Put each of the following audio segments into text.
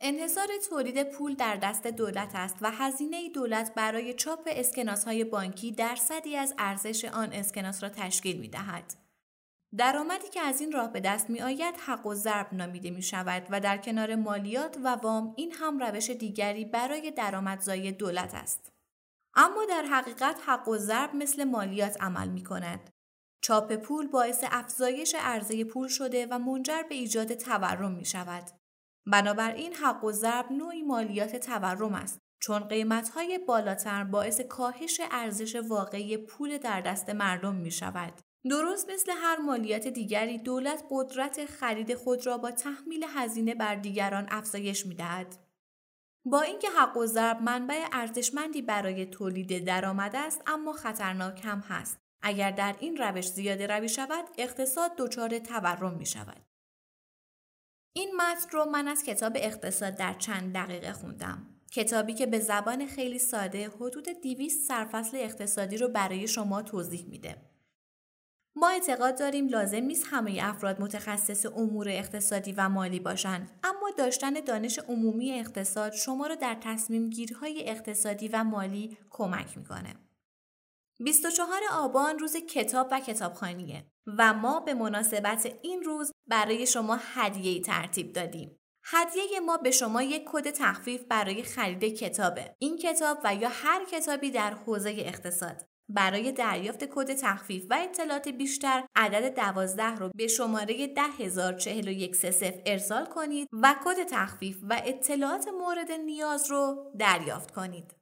انحصار تولید پول در دست دولت است و هزینه دولت برای چاپ اسکناس های بانکی درصدی از ارزش آن اسکناس را تشکیل می دهد. درآمدی که از این راه به دست می آید حق و ضرب نامیده می شود و در کنار مالیات و وام این هم روش دیگری برای درآمدزایی دولت است. اما در حقیقت حق و ضرب مثل مالیات عمل می کند. چاپ پول باعث افزایش عرضه پول شده و منجر به ایجاد تورم می شود. بنابراین حق و ضرب نوعی مالیات تورم است چون قیمتهای بالاتر باعث کاهش ارزش واقعی پول در دست مردم می شود. درست مثل هر مالیات دیگری دولت قدرت خرید خود را با تحمیل هزینه بر دیگران افزایش می دهد. با اینکه حق و ضرب منبع ارزشمندی برای تولید درآمد است اما خطرناک هم هست. اگر در این روش زیاده روی شود اقتصاد دچار تورم می شود. این متن رو من از کتاب اقتصاد در چند دقیقه خوندم. کتابی که به زبان خیلی ساده حدود 200 سرفصل اقتصادی رو برای شما توضیح میده. ما اعتقاد داریم لازم نیست همه افراد متخصص امور اقتصادی و مالی باشند اما داشتن دانش عمومی اقتصاد شما را در تصمیم گیرهای اقتصادی و مالی کمک می‌کنه. 24 آبان روز کتاب و کتابخانیه و ما به مناسبت این روز برای شما هدیه ترتیب دادیم. هدیه ما به شما یک کد تخفیف برای خرید کتابه. این کتاب و یا هر کتابی در حوزه اقتصاد. برای دریافت کد تخفیف و اطلاعات بیشتر عدد دوازده رو به شماره 1004130 ارسال کنید و کد تخفیف و اطلاعات مورد نیاز رو دریافت کنید.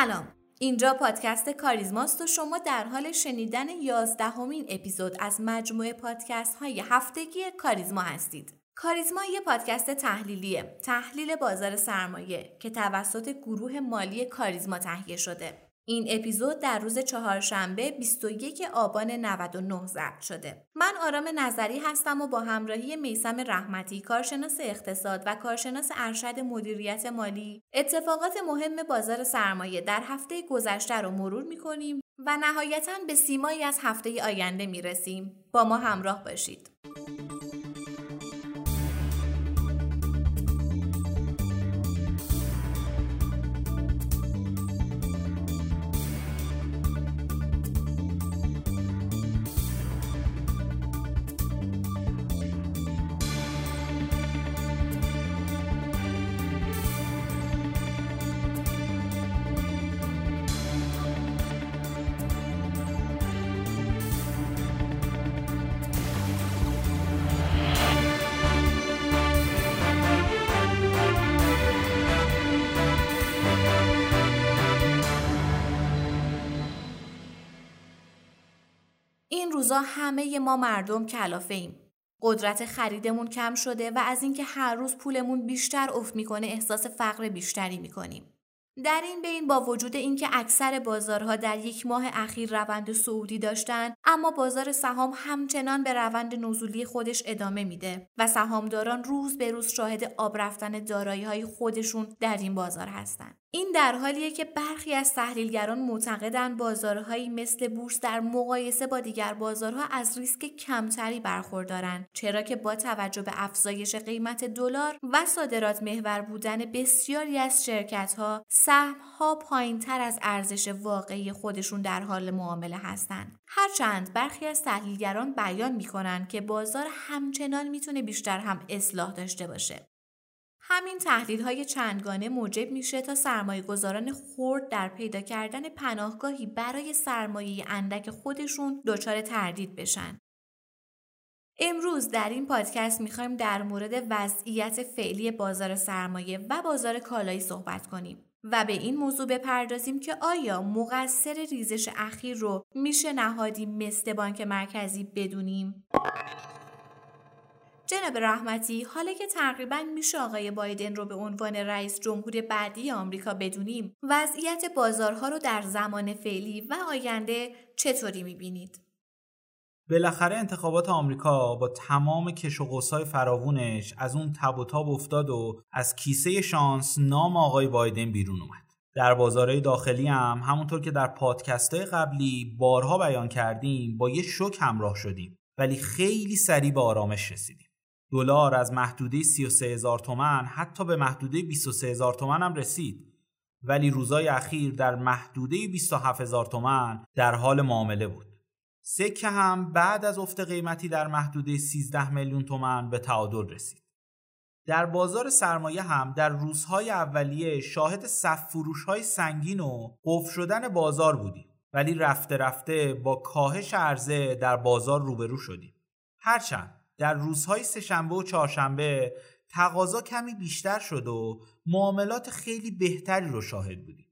سلام. اینجا پادکست کاریزماست و شما در حال شنیدن یازدهمین اپیزود از مجموعه پادکست های هفتگی کاریزما هستید. کاریزما یه پادکست تحلیلیه. تحلیل بازار سرمایه که توسط گروه مالی کاریزما تهیه شده. این اپیزود در روز چهارشنبه 21 آبان 99 ضبط شده. من آرام نظری هستم و با همراهی میسم رحمتی کارشناس اقتصاد و کارشناس ارشد مدیریت مالی اتفاقات مهم بازار سرمایه در هفته گذشته رو مرور می‌کنیم و نهایتا به سیمایی از هفته آینده می‌رسیم. با ما همراه باشید. روزا همه ما مردم کلافه ایم. قدرت خریدمون کم شده و از اینکه هر روز پولمون بیشتر افت می‌کنه احساس فقر بیشتری می‌کنیم. در این بین با وجود اینکه اکثر بازارها در یک ماه اخیر روند صعودی داشتند اما بازار سهام همچنان به روند نزولی خودش ادامه میده و سهامداران روز به روز شاهد آب رفتن دارایی های خودشون در این بازار هستند این در حالیه که برخی از تحلیلگران معتقدند بازارهایی مثل بورس در مقایسه با دیگر بازارها از ریسک کمتری برخوردارند چرا که با توجه به افزایش قیمت دلار و صادرات محور بودن بسیاری از شرکتها سهمها پایینتر از ارزش واقعی خودشون در حال معامله هستند. هرچند برخی از تحلیلگران بیان می‌کنند که بازار همچنان می‌تونه بیشتر هم اصلاح داشته باشه. همین تحلیل های چندگانه موجب میشه تا سرمایه گذاران خورد در پیدا کردن پناهگاهی برای سرمایه اندک خودشون دچار تردید بشن. امروز در این پادکست می‌خوایم در مورد وضعیت فعلی بازار سرمایه و بازار کالایی صحبت کنیم و به این موضوع بپردازیم که آیا مقصر ریزش اخیر رو میشه نهادی مثل بانک مرکزی بدونیم؟ جناب رحمتی حالا که تقریبا میشه آقای بایدن رو به عنوان رئیس جمهور بعدی آمریکا بدونیم وضعیت بازارها رو در زمان فعلی و آینده چطوری می‌بینید؟ بالاخره انتخابات آمریکا با تمام کش و قصای فراوونش از اون تب و تاب افتاد و از کیسه شانس نام آقای بایدن بیرون اومد. در بازارهای داخلی هم همونطور که در پادکست قبلی بارها بیان کردیم با یه شک همراه شدیم ولی خیلی سریع به آرامش رسیدیم. دلار از محدوده 33 هزار تومن حتی به محدوده 23 هزار تومن هم رسید ولی روزای اخیر در محدوده 27 هزار تومن در حال معامله بود. سکه هم بعد از افت قیمتی در محدوده 13 میلیون تومن به تعادل رسید. در بازار سرمایه هم در روزهای اولیه شاهد صف فروش های سنگین و قفل شدن بازار بودیم ولی رفته رفته با کاهش عرضه در بازار روبرو شدیم. هرچند در روزهای سهشنبه و چهارشنبه تقاضا کمی بیشتر شد و معاملات خیلی بهتری رو شاهد بودیم.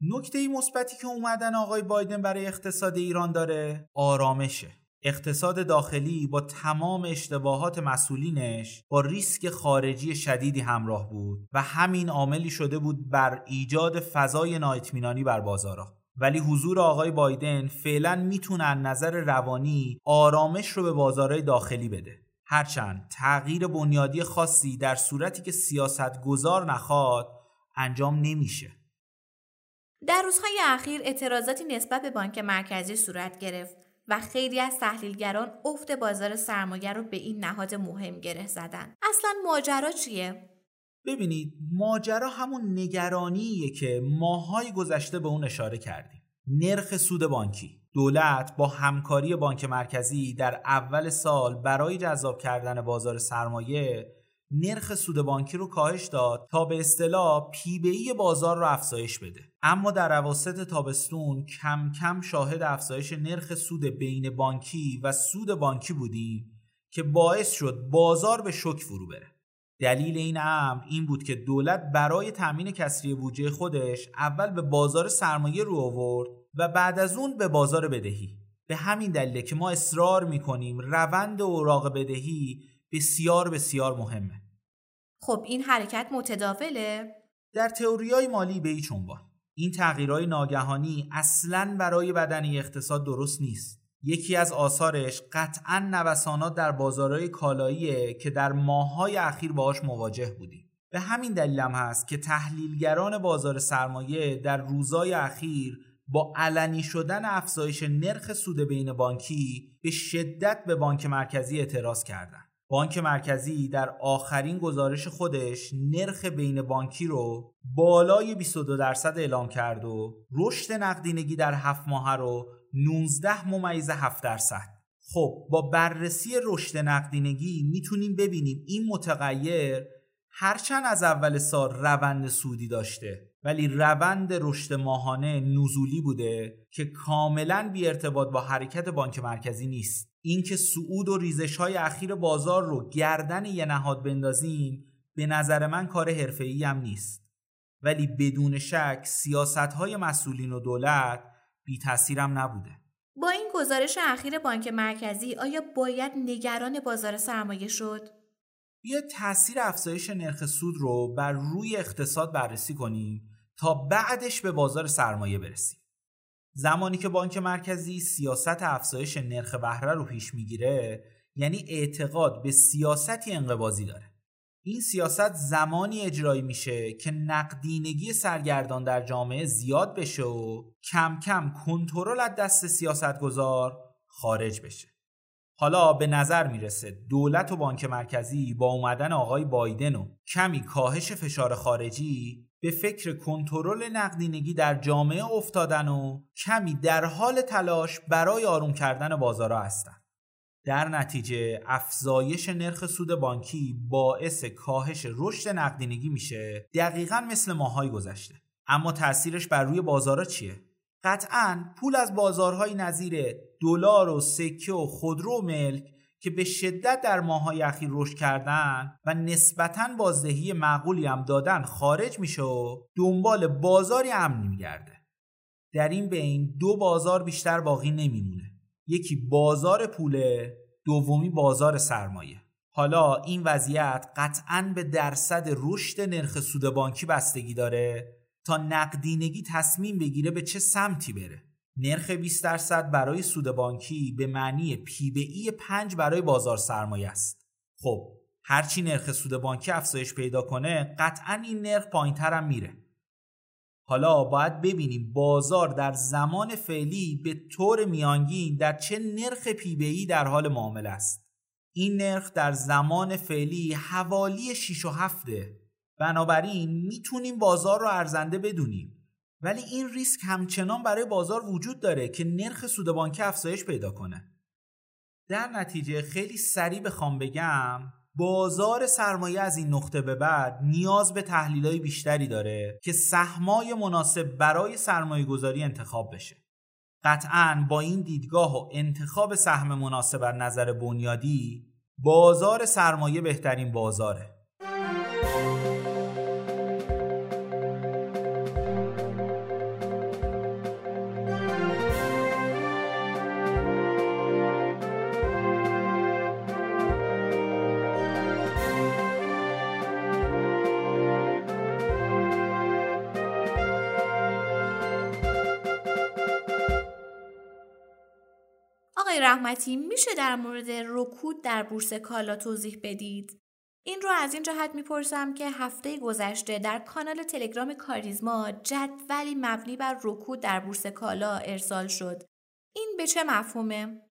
نکته مثبتی که اومدن آقای بایدن برای اقتصاد ایران داره آرامشه. اقتصاد داخلی با تمام اشتباهات مسئولینش با ریسک خارجی شدیدی همراه بود و همین عاملی شده بود بر ایجاد فضای نااطمینانی بر بازارها. ولی حضور آقای بایدن فعلا می‌تونن نظر روانی آرامش رو به بازارهای داخلی بده. هرچند تغییر بنیادی خاصی در صورتی که سیاست گذار نخواد انجام نمیشه. در روزهای اخیر اعتراضاتی نسبت به بانک مرکزی صورت گرفت و خیلی از تحلیلگران افت بازار سرمایه رو به این نهاد مهم گره زدن. اصلا ماجرا چیه؟ ببینید ماجرا همون نگرانیه که ماهای گذشته به اون اشاره کردیم. نرخ سود بانکی. دولت با همکاری بانک مرکزی در اول سال برای جذاب کردن بازار سرمایه نرخ سود بانکی رو کاهش داد تا به اصطلاح پیبهی بازار رو افزایش بده. اما در اواسط تابستون کم کم شاهد افزایش نرخ سود بین بانکی و سود بانکی بودیم که باعث شد بازار به شک فرو بره. دلیل این امر این بود که دولت برای تامین کسری بودجه خودش اول به بازار سرمایه رو آورد و بعد از اون به بازار بدهی. به همین دلیله که ما اصرار می‌کنیم روند اوراق بدهی بسیار بسیار مهمه. خب این حرکت متداوله؟ در تئوریای مالی به هیچ عنوان. این تغییرهای ناگهانی اصلا برای بدن اقتصاد درست نیست. یکی از آثارش قطعا نوسانات در بازارهای کالاییه که در ماههای اخیر باهاش مواجه بودیم به همین دلیلم هست که تحلیلگران بازار سرمایه در روزهای اخیر با علنی شدن افزایش نرخ سود بین بانکی به شدت به بانک مرکزی اعتراض کردند. بانک مرکزی در آخرین گزارش خودش نرخ بین بانکی رو بالای 22 درصد اعلام کرد و رشد نقدینگی در هفت ماه رو 19 ممیز 7 درصد. خب با بررسی رشد نقدینگی می‌تونیم ببینیم این متغیر هرچند از اول سال روند سودی داشته ولی روند رشد ماهانه نزولی بوده که کاملا بی ارتباط با حرکت بانک مرکزی نیست. اینکه صعود و ریزش های اخیر بازار رو گردن یه نهاد بندازیم به نظر من کار حرفه‌ای هم نیست. ولی بدون شک سیاست های مسئولین و دولت بی تاثیرم نبوده با این گزارش اخیر بانک مرکزی آیا باید نگران بازار سرمایه شد؟ بیا تاثیر افزایش نرخ سود رو بر روی اقتصاد بررسی کنیم تا بعدش به بازار سرمایه برسیم. زمانی که بانک مرکزی سیاست افزایش نرخ بهره رو پیش می‌گیره یعنی اعتقاد به سیاستی انقبازی داره. این سیاست زمانی اجرایی میشه که نقدینگی سرگردان در جامعه زیاد بشه و کم کم کنترل از دست سیاستگزار خارج بشه. حالا به نظر می‌رسه دولت و بانک مرکزی با اومدن آقای بایدن و کمی کاهش فشار خارجی به فکر کنترل نقدینگی در جامعه افتادن و کمی در حال تلاش برای آروم کردن بازارها هستند. در نتیجه افزایش نرخ سود بانکی باعث کاهش رشد نقدینگی میشه دقیقا مثل ماهای گذشته. اما تاثیرش بر روی بازارها چیه؟ قطعا پول از بازارهای نظیر دلار و سکه و خودرو و ملک که به شدت در ماهای اخیر رشد کردن و نسبتا بازدهی معقولی هم دادن خارج میشه و دنبال بازاری امنی میگرده. در این بین دو بازار بیشتر باقی نمیمونه. یکی بازار پوله دومی بازار سرمایه حالا این وضعیت قطعا به درصد رشد نرخ سود بانکی بستگی داره تا نقدینگی تصمیم بگیره به چه سمتی بره نرخ 20 درصد برای سود بانکی به معنی پی به ای 5 برای بازار سرمایه است. خب هرچی نرخ سود بانکی افزایش پیدا کنه قطعا این نرخ پایینتر هم میره. حالا باید ببینیم بازار در زمان فعلی به طور میانگین در چه نرخ پی در حال معامله است. این نرخ در زمان فعلی حوالی 6 و 7 بنابراین می‌تونیم بازار رو ارزنده بدونیم. ولی این ریسک همچنان برای بازار وجود داره که نرخ سود بانکی افزایش پیدا کنه. در نتیجه خیلی سریع بخوام بگم بازار سرمایه از این نقطه به بعد نیاز به تحلیل بیشتری داره که سهمای مناسب برای سرمایه گذاری انتخاب بشه. قطعا با این دیدگاه و انتخاب سهم مناسب از نظر بنیادی بازار سرمایه بهترین بازاره. رحمتی میشه در مورد رکود در بورس کالا توضیح بدید؟ این رو از این جهت می‌پرسم که هفته گذشته در کانال تلگرام کاریزما جدولی مبنی بر رکود در بورس کالا ارسال شد. این به چه مفهومه؟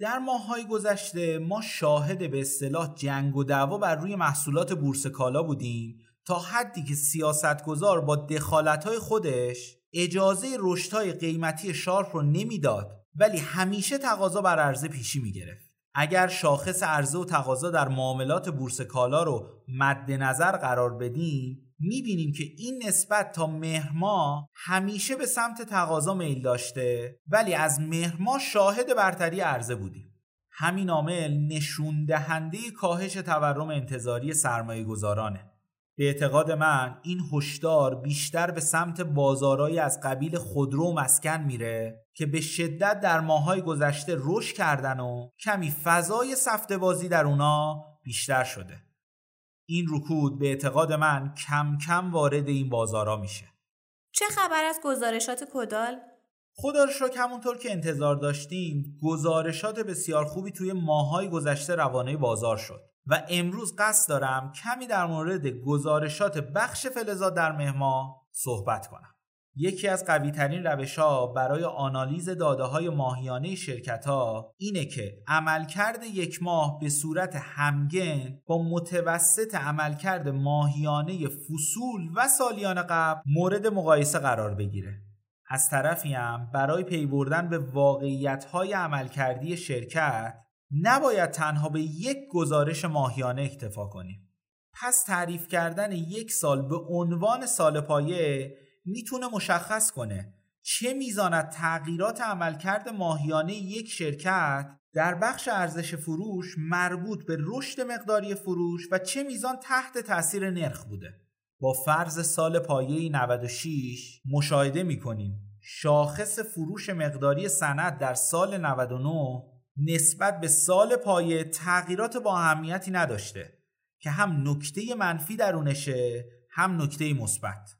در ماههای گذشته ما شاهد به اصطلاح جنگ و دعوا بر روی محصولات بورس کالا بودیم تا حدی که سیاستگزار با دخالتهای خودش اجازه رشدهای قیمتی شارپ رو نمی‌داد ولی همیشه تقاضا بر عرضه پیشی می گرفت. اگر شاخص عرضه و تقاضا در معاملات بورس کالا رو مد نظر قرار بدیم بینیم که این نسبت تا مهرما همیشه به سمت تقاضا میل داشته ولی از مهرما شاهد برتری عرضه بودیم همین عامل نشون دهنده کاهش تورم انتظاری سرمایه گذارانه به اعتقاد من این هشدار بیشتر به سمت بازارهایی از قبیل خودرو و مسکن میره که به شدت در ماهای گذشته رشد کردن و کمی فضای سفته بازی در اونا بیشتر شده. این رکود به اعتقاد من کم کم وارد این بازارها میشه. چه خبر از گزارشات کدال؟ خدا رو همونطور که انتظار داشتیم گزارشات بسیار خوبی توی ماهای گذشته روانه بازار شد. و امروز قصد دارم کمی در مورد گزارشات بخش فلزات در مهما صحبت کنم. یکی از قوی ترین روش ها برای آنالیز داده های ماهیانه شرکت ها اینه که عملکرد یک ماه به صورت همگن با متوسط عملکرد ماهیانه فصول و سالیان قبل مورد مقایسه قرار بگیره. از طرفی هم برای پی بردن به واقعیت های عملکردی شرکت نباید تنها به یک گزارش ماهیانه اکتفا کنیم. پس تعریف کردن یک سال به عنوان سال پایه می‌تونه مشخص کنه چه میزان از تغییرات عملکرد ماهیانه یک شرکت در بخش ارزش فروش مربوط به رشد مقداری فروش و چه میزان تحت تاثیر نرخ بوده. با فرض سال پایه 96 مشاهده می‌کنیم شاخص فروش مقداری سند در سال 99 نسبت به سال پایه تغییرات با اهمیتی نداشته که هم نکته منفی درونشه هم نکته مثبت.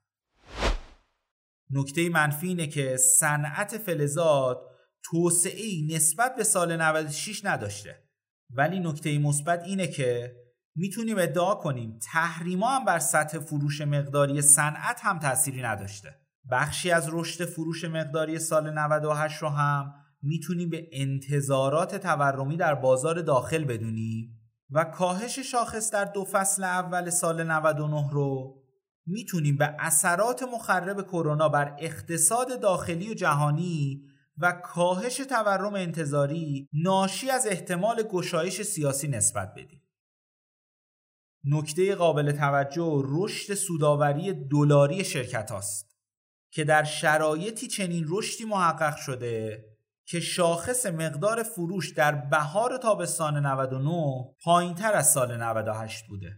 نکته منفی اینه که صنعت فلزات توسعه ای نسبت به سال 96 نداشته. ولی نکته مثبت اینه که می‌تونیم ادعا کنیم تحریما هم بر سطح فروش مقداری صنعت هم تأثیری نداشته. بخشی از رشد فروش مقداری سال 98 رو هم می‌تونیم به انتظارات تورمی در بازار داخل بدونیم و کاهش شاخص در دو فصل اول سال 99 رو می‌تونیم به اثرات مخرب کرونا بر اقتصاد داخلی و جهانی و کاهش تورم انتظاری ناشی از احتمال گشایش سیاسی نسبت بدیم. نکته قابل توجه رشد سوداوری دلاری شرکت است که در شرایطی چنین رشدی محقق شده که شاخص مقدار فروش در بهار تابستان 99 پایین تر از سال 98 بوده.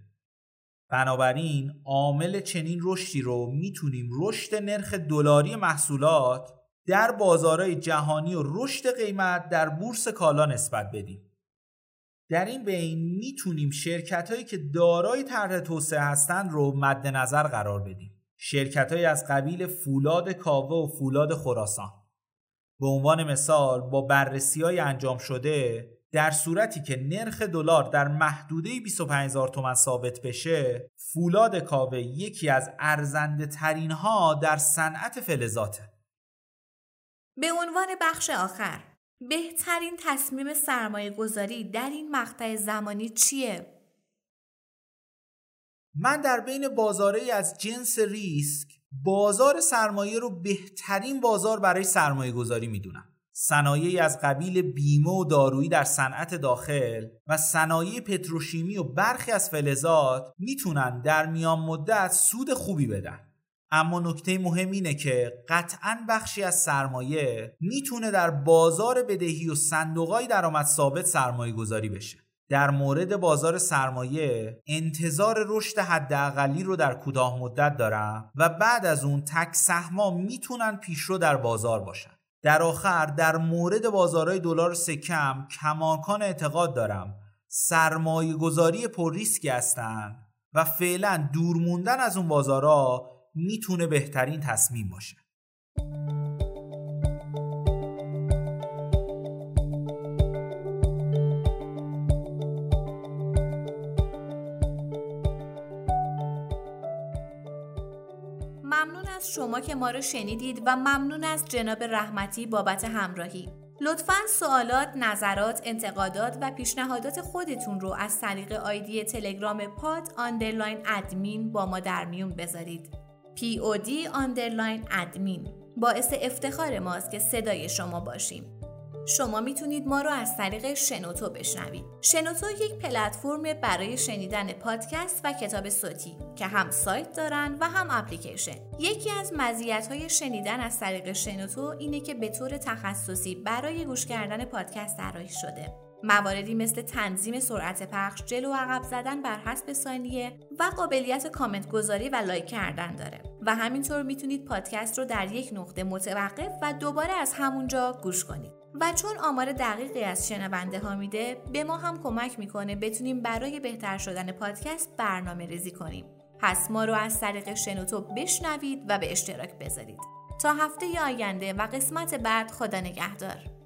بنابراین عامل چنین رشدی رو می‌تونیم رشد نرخ دلاری محصولات در بازارهای جهانی و رشد قیمت در بورس کالا نسبت بدیم. در این بین می‌تونیم شرکت هایی که دارای طرح توسعه هستند رو مد نظر قرار بدیم. شرکت از قبیل فولاد کاوه و فولاد خراسان به عنوان مثال با بررسی های انجام شده در صورتی که نرخ دلار در محدوده 25000 تومان ثابت بشه فولاد کاوه یکی از ارزنده ترین ها در صنعت فلزاته به عنوان بخش آخر بهترین تصمیم سرمایه گذاری در این مقطع زمانی چیه؟ من در بین بازاره از جنس ریسک بازار سرمایه رو بهترین بازار برای سرمایه گذاری می‌دونم. صنایعی از قبیل بیمه و دارویی در صنعت داخل و صنایع پتروشیمی و برخی از فلزات می‌تونن در میان مدت سود خوبی بدن. اما نکته مهم اینه که قطعا بخشی از سرمایه می‌تونه در بازار بدهی و صندوقای درآمد ثابت سرمایه گذاری بشه. در مورد بازار سرمایه انتظار رشد حداقلی رو در کوتاه مدت دارم و بعد از اون تک سهما می‌تونن پیشرو در بازار باشن. در آخر در مورد بازارهای دلار سکم کماکان اعتقاد دارم. سرمایه گذاری پر ریسکی هستن و فعلا دور موندن از اون بازارها می‌تونه بهترین تصمیم باشه. شما که ما رو شنیدید و ممنون از جناب رحمتی بابت همراهی لطفا سوالات، نظرات، انتقادات و پیشنهادات خودتون رو از طریق آیدی تلگرام پاد آندرلاین ادمین با ما در میون بذارید. POD underline admin باعث افتخار ماست که صدای شما باشیم. شما می‌تونید ما رو از طریق شنوتو بشنوید. شنوتو یک پلتفرم برای شنیدن پادکست و کتاب صوتی که هم سایت دارن و هم اپلیکیشن. یکی از مزیت‌های شنیدن از طریق شنوتو اینه که به طور تخصصی برای گوش کردن پادکست طراحی شده. مواردی مثل تنظیم سرعت پخش، جلو و عقب زدن بر حسب ثانیه و قابلیت کامنت گذاری و لایک کردن داره و همینطور می‌تونید پادکست رو در یک نقطه متوقف و دوباره از همونجا گوش کنید. و چون آمار دقیقی از شنونده ها میده به ما هم کمک می‌کنه بتونیم برای بهتر شدن پادکست برنامه ریزی کنیم. پس ما رو از طریق شنوتو بشنوید و به اشتراک بذارید. تا هفته آینده و قسمت بعد خدا نگهدار.